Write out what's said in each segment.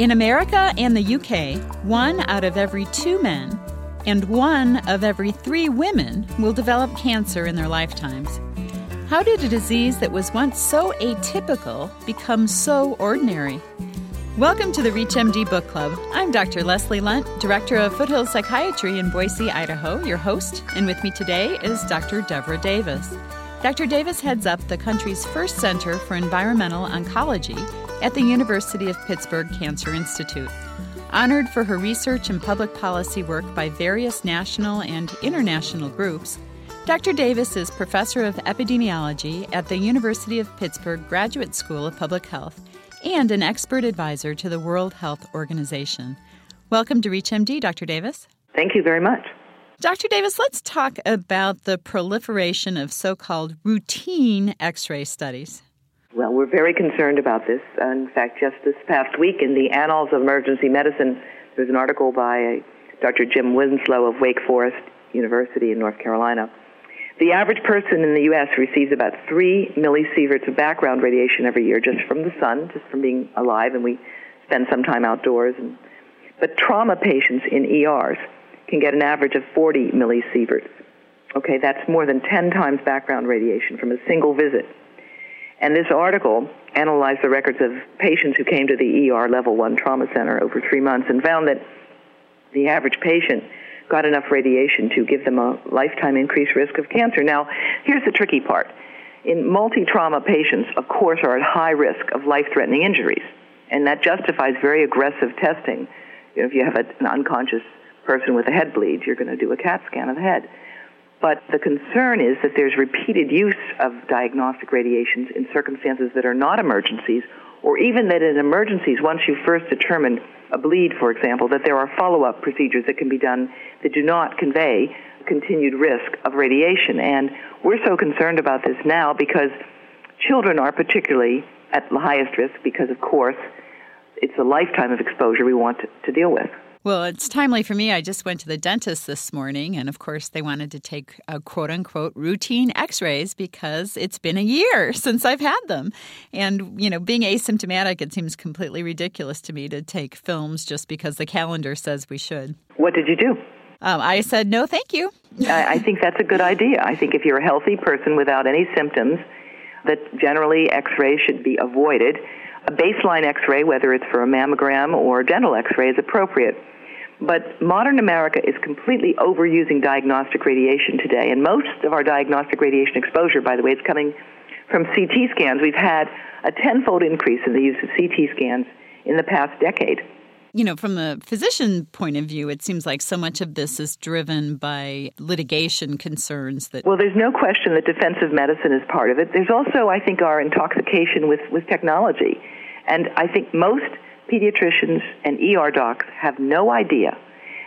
In America and the UK, one out of every two men and one of every three women will develop cancer in their lifetimes. How did a disease that was once so atypical become so ordinary? Welcome to the ReachMD Book Club. I'm Dr. Leslie Lundt, Director of Foothills Psychiatry in Boise, Idaho, your host, and with me today is Dr. Devra Davis. Dr. Davis heads up the country's first Center for Environmental Oncology at the University of Pittsburgh Cancer Institute. Honored for her research and public policy work by various national and international groups, Dr. Davis is professor of epidemiology at the University of Pittsburgh Graduate School of Public Health and an expert advisor to the World Health Organization. Welcome to ReachMD, Dr. Davis. Thank you very much. Dr. Davis, let's talk about the proliferation of so called routine x ray studies. Well, we're very concerned about this. In fact, just this past week in the Annals of Emergency Medicine, there was an article by uh, Dr. Jim Winslow of Wake Forest University in North Carolina. The average person in the U.S. receives about 3 millisieverts of background radiation every year just from the sun, just from being alive, and we spend some time outdoors. And, but trauma patients in ERs can get an average of 40 millisieverts. Okay, that's more than 10 times background radiation from a single visit. And this article analyzed the records of patients who came to the ER level 1 trauma center over 3 months and found that the average patient got enough radiation to give them a lifetime increased risk of cancer. Now, here's the tricky part. In multi-trauma patients, of course, are at high risk of life-threatening injuries, and that justifies very aggressive testing. You know, if you have an unconscious person with a head bleed, you're going to do a CAT scan of the head. But the concern is that there's repeated use of diagnostic radiations in circumstances that are not emergencies, or even that in emergencies, once you first determine a bleed, for example, that there are follow up procedures that can be done that do not convey continued risk of radiation. And we're so concerned about this now because children are particularly at the highest risk because, of course, it's a lifetime of exposure we want to, to deal with. Well, it's timely for me. I just went to the dentist this morning, and of course, they wanted to take a quote unquote routine x rays because it's been a year since I've had them. And, you know, being asymptomatic, it seems completely ridiculous to me to take films just because the calendar says we should. What did you do? Um, I said, no, thank you. I, I think that's a good idea. I think if you're a healthy person without any symptoms, that generally x rays should be avoided. A baseline x ray, whether it's for a mammogram or a dental x ray, is appropriate. But modern America is completely overusing diagnostic radiation today, and most of our diagnostic radiation exposure, by the way, is coming from CT scans. We've had a tenfold increase in the use of CT scans in the past decade. You know, from a physician point of view, it seems like so much of this is driven by litigation concerns that. Well, there's no question that defensive medicine is part of it. There's also, I think, our intoxication with, with technology. And I think most pediatricians and ER docs have no idea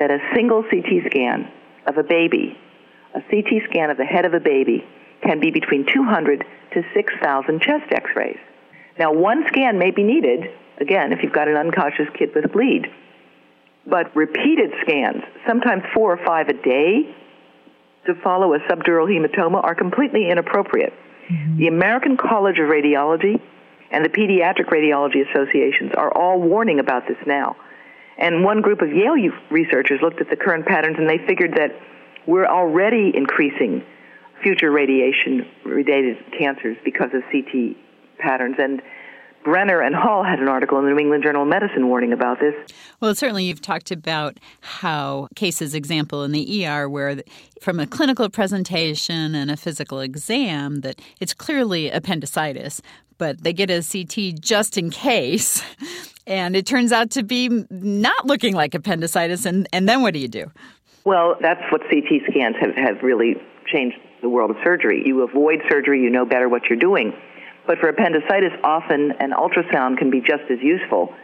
that a single CT scan of a baby, a CT scan of the head of a baby, can be between 200 to 6,000 chest x rays. Now, one scan may be needed, again, if you've got an unconscious kid with a bleed. But repeated scans, sometimes four or five a day, to follow a subdural hematoma are completely inappropriate. Mm-hmm. The American College of Radiology and the Pediatric Radiology Associations are all warning about this now. And one group of Yale researchers looked at the current patterns and they figured that we're already increasing future radiation related cancers because of CT patterns. And Brenner and Hall had an article in the New England Journal of Medicine warning about this. Well, certainly you've talked about how cases, example, in the ER, where from a clinical presentation and a physical exam, that it's clearly appendicitis, but they get a CT just in case. And it turns out to be not looking like appendicitis. And, and then what do you do? Well, that's what CT scans have, have really changed the world of surgery. You avoid surgery, you know better what you're doing. But for appendicitis, often an ultrasound can be just as useful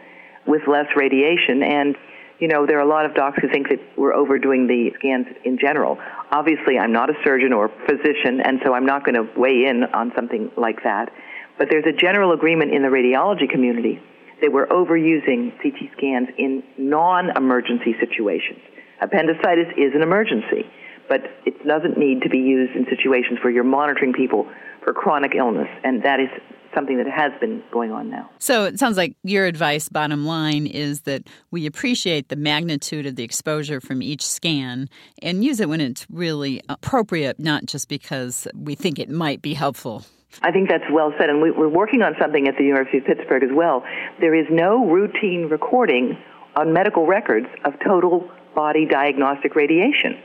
with less radiation. And, you know, there are a lot of docs who think that we're overdoing the scans in general. Obviously, I'm not a surgeon or physician, and so I'm not going to weigh in on something like that. But there's a general agreement in the radiology community that we're overusing CT scans in non-emergency situations. Appendicitis is an emergency, but it doesn't need to be used in situations where you're monitoring people for chronic illness, and that is something that has been going on now. So it sounds like your advice, bottom line, is that we appreciate the magnitude of the exposure from each scan and use it when it's really appropriate, not just because we think it might be helpful. I think that's well said, and we, are working on something at the University of Pittsburgh as well. There is no routine recording on medical records of total body diagnostic radiation.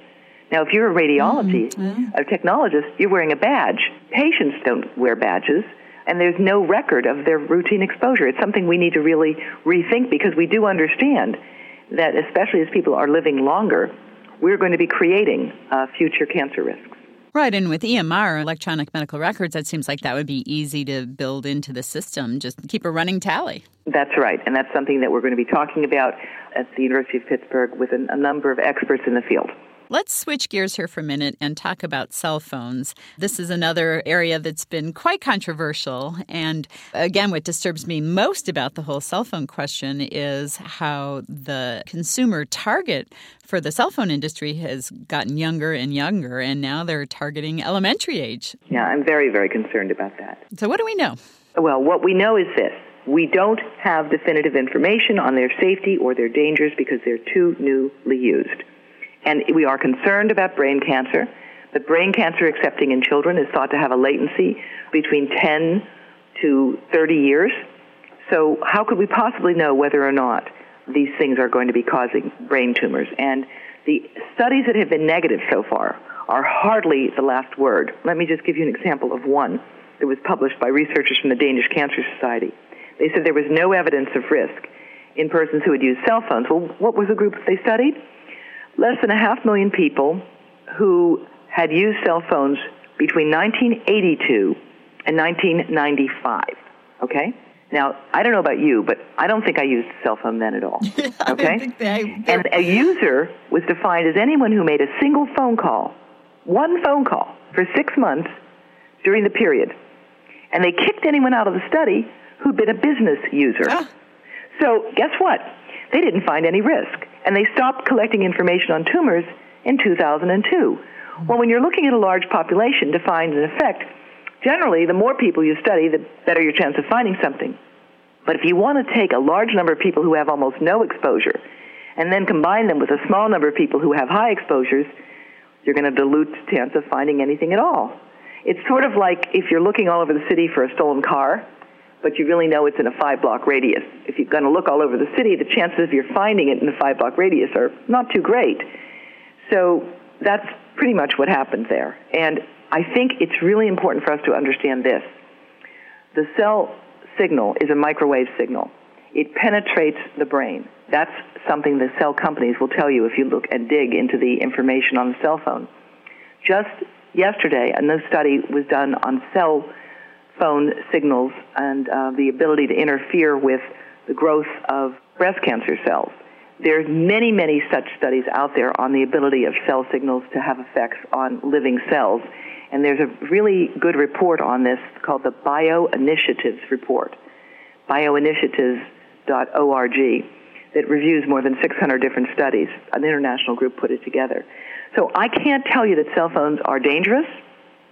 Now, if you're a radiology mm-hmm. a technologist, you're wearing a badge. Patients don't wear badges, and there's no record of their routine exposure. It's something we need to really rethink because we do understand that, especially as people are living longer, we're going to be creating uh, future cancer risks. Right, and with EMR, electronic medical records, that seems like that would be easy to build into the system. Just keep a running tally. That's right, and that's something that we're going to be talking about at the University of Pittsburgh with a, a number of experts in the field. Let's switch gears here for a minute and talk about cell phones. This is another area that's been quite controversial. And again, what disturbs me most about the whole cell phone question is how the consumer target for the cell phone industry has gotten younger and younger, and now they're targeting elementary age. Yeah, I'm very, very concerned about that. So, what do we know? Well, what we know is this we don't have definitive information on their safety or their dangers because they're too newly used. And we are concerned about brain cancer. The brain cancer accepting in children is thought to have a latency between 10 to 30 years. So, how could we possibly know whether or not these things are going to be causing brain tumors? And the studies that have been negative so far are hardly the last word. Let me just give you an example of one that was published by researchers from the Danish Cancer Society. They said there was no evidence of risk in persons who had used cell phones. Well, what was the group that they studied? Less than a half million people who had used cell phones between 1982 and 1995. Okay? Now, I don't know about you, but I don't think I used a cell phone then at all. Okay? They, and a user was defined as anyone who made a single phone call, one phone call, for six months during the period. And they kicked anyone out of the study who'd been a business user. Ah. So, guess what? They didn't find any risk and they stopped collecting information on tumors in 2002. Well, when you're looking at a large population to find an effect, generally the more people you study, the better your chance of finding something. But if you want to take a large number of people who have almost no exposure and then combine them with a small number of people who have high exposures, you're going to dilute the chance of finding anything at all. It's sort of like if you're looking all over the city for a stolen car but you really know it's in a five block radius. If you're going to look all over the city, the chances of you finding it in a five block radius are not too great. So that's pretty much what happened there. And I think it's really important for us to understand this. The cell signal is a microwave signal. It penetrates the brain. That's something the cell companies will tell you if you look and dig into the information on the cell phone. Just yesterday, a new study was done on cell phone signals and uh, the ability to interfere with the growth of breast cancer cells. There's many, many such studies out there on the ability of cell signals to have effects on living cells. And there's a really good report on this called the BioInitiatives Report, bioinitiatives.org, that reviews more than 600 different studies. An international group put it together. So I can't tell you that cell phones are dangerous,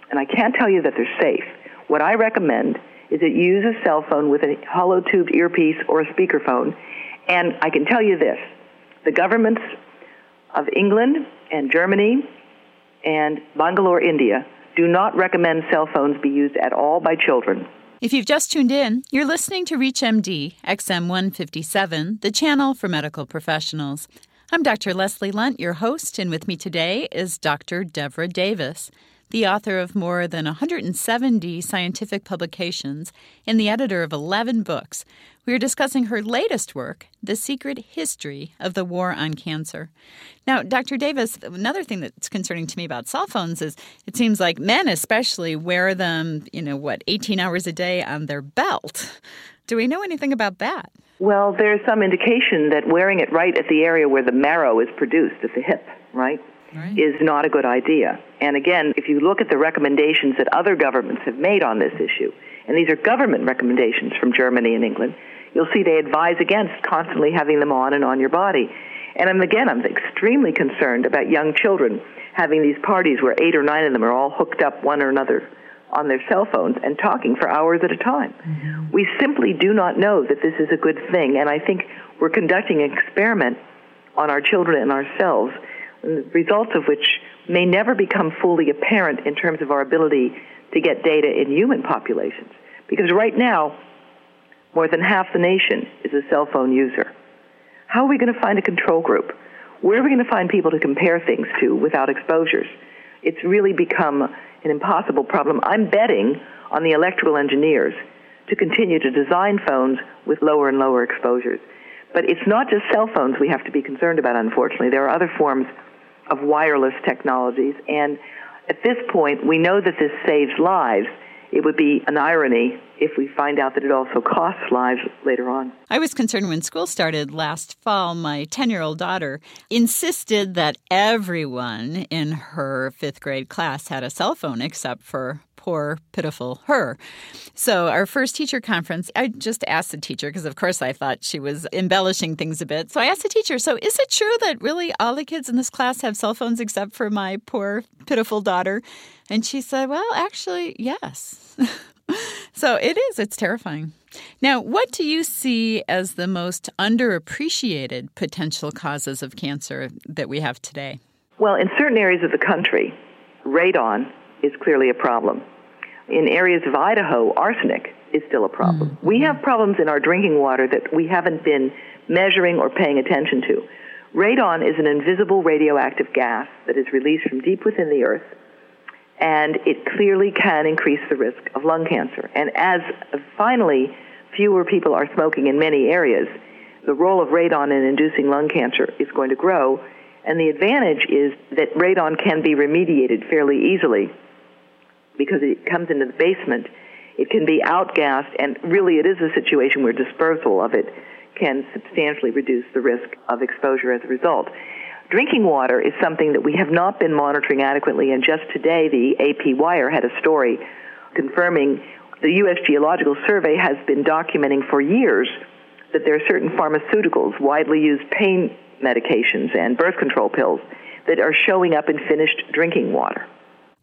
and I can't tell you that they're safe. What I recommend is that you use a cell phone with a hollow tubed earpiece or a speakerphone. And I can tell you this the governments of England and Germany and Bangalore, India, do not recommend cell phones be used at all by children. If you've just tuned in, you're listening to ReachMD XM 157, the channel for medical professionals. I'm Dr. Leslie Lundt, your host, and with me today is Dr. Devra Davis the author of more than 170 scientific publications and the editor of 11 books. We are discussing her latest work, The Secret History of the War on Cancer. Now, Dr. Davis, another thing that's concerning to me about cell phones is it seems like men especially wear them, you know, what, 18 hours a day on their belt. Do we know anything about that? Well, there's some indication that wearing it right at the area where the marrow is produced, at the hip, right? Right. is not a good idea. And again, if you look at the recommendations that other governments have made on this issue, and these are government recommendations from Germany and England, you'll see they advise against constantly having them on and on your body. And I'm, again, I'm extremely concerned about young children having these parties where eight or nine of them are all hooked up one or another on their cell phones and talking for hours at a time. Mm-hmm. We simply do not know that this is a good thing, and I think we're conducting an experiment on our children and ourselves, the results of which may never become fully apparent in terms of our ability to get data in human populations. Because right now, more than half the nation is a cell phone user. How are we going to find a control group? Where are we going to find people to compare things to without exposures? It's really become an impossible problem. I'm betting on the electrical engineers to continue to design phones with lower and lower exposures. But it's not just cell phones we have to be concerned about, unfortunately. There are other forms of wireless technologies. And at this point, we know that this saves lives. It would be an irony if we find out that it also costs lives later on. I was concerned when school started last fall. My 10 year old daughter insisted that everyone in her fifth grade class had a cell phone except for poor, pitiful her. So, our first teacher conference, I just asked the teacher, because of course I thought she was embellishing things a bit. So, I asked the teacher, So, is it true that really all the kids in this class have cell phones except for my poor, pitiful daughter? And she said, Well, actually, yes. so, it is. It's terrifying. Now, what do you see as the most underappreciated potential causes of cancer that we have today? Well, in certain areas of the country, radon is clearly a problem in areas of Idaho, arsenic is still a problem. Mm-hmm. We have problems in our drinking water that we haven't been measuring or paying attention to. Radon is an invisible radioactive gas that is released from deep within the earth, and it clearly can increase the risk of lung cancer. And as uh, finally fewer people are smoking in many areas, the role of radon in inducing lung cancer is going to grow. And the advantage is that radon can be remediated fairly easily because it comes into the basement, it can be outgassed, and really it is a situation where dispersal of it can substantially reduce the risk of exposure as a result. Drinking water is something that we have not been monitoring adequately, and just today the AP Wire had a story confirming the U.S. Geological Survey has been documenting for years that there are certain pharmaceuticals, widely used pain medications, and birth control pills that are showing up in finished drinking water.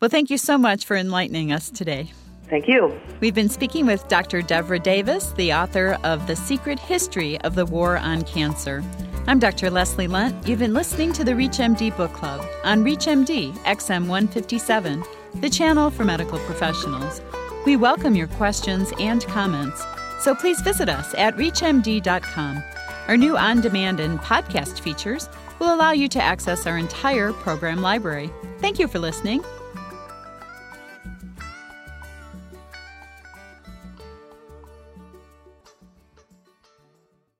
Well, thank you so much for enlightening us today. Thank you. We've been speaking with Dr. Devra Davis, the author of The Secret History of the War on Cancer. I'm Dr. Leslie Lundt. You've been listening to the ReachMD Book Club on ReachMD XM 157, the channel for medical professionals. We welcome your questions and comments, so please visit us at ReachMD.com. Our new on demand and podcast features will allow you to access our entire program library. Thank you for listening.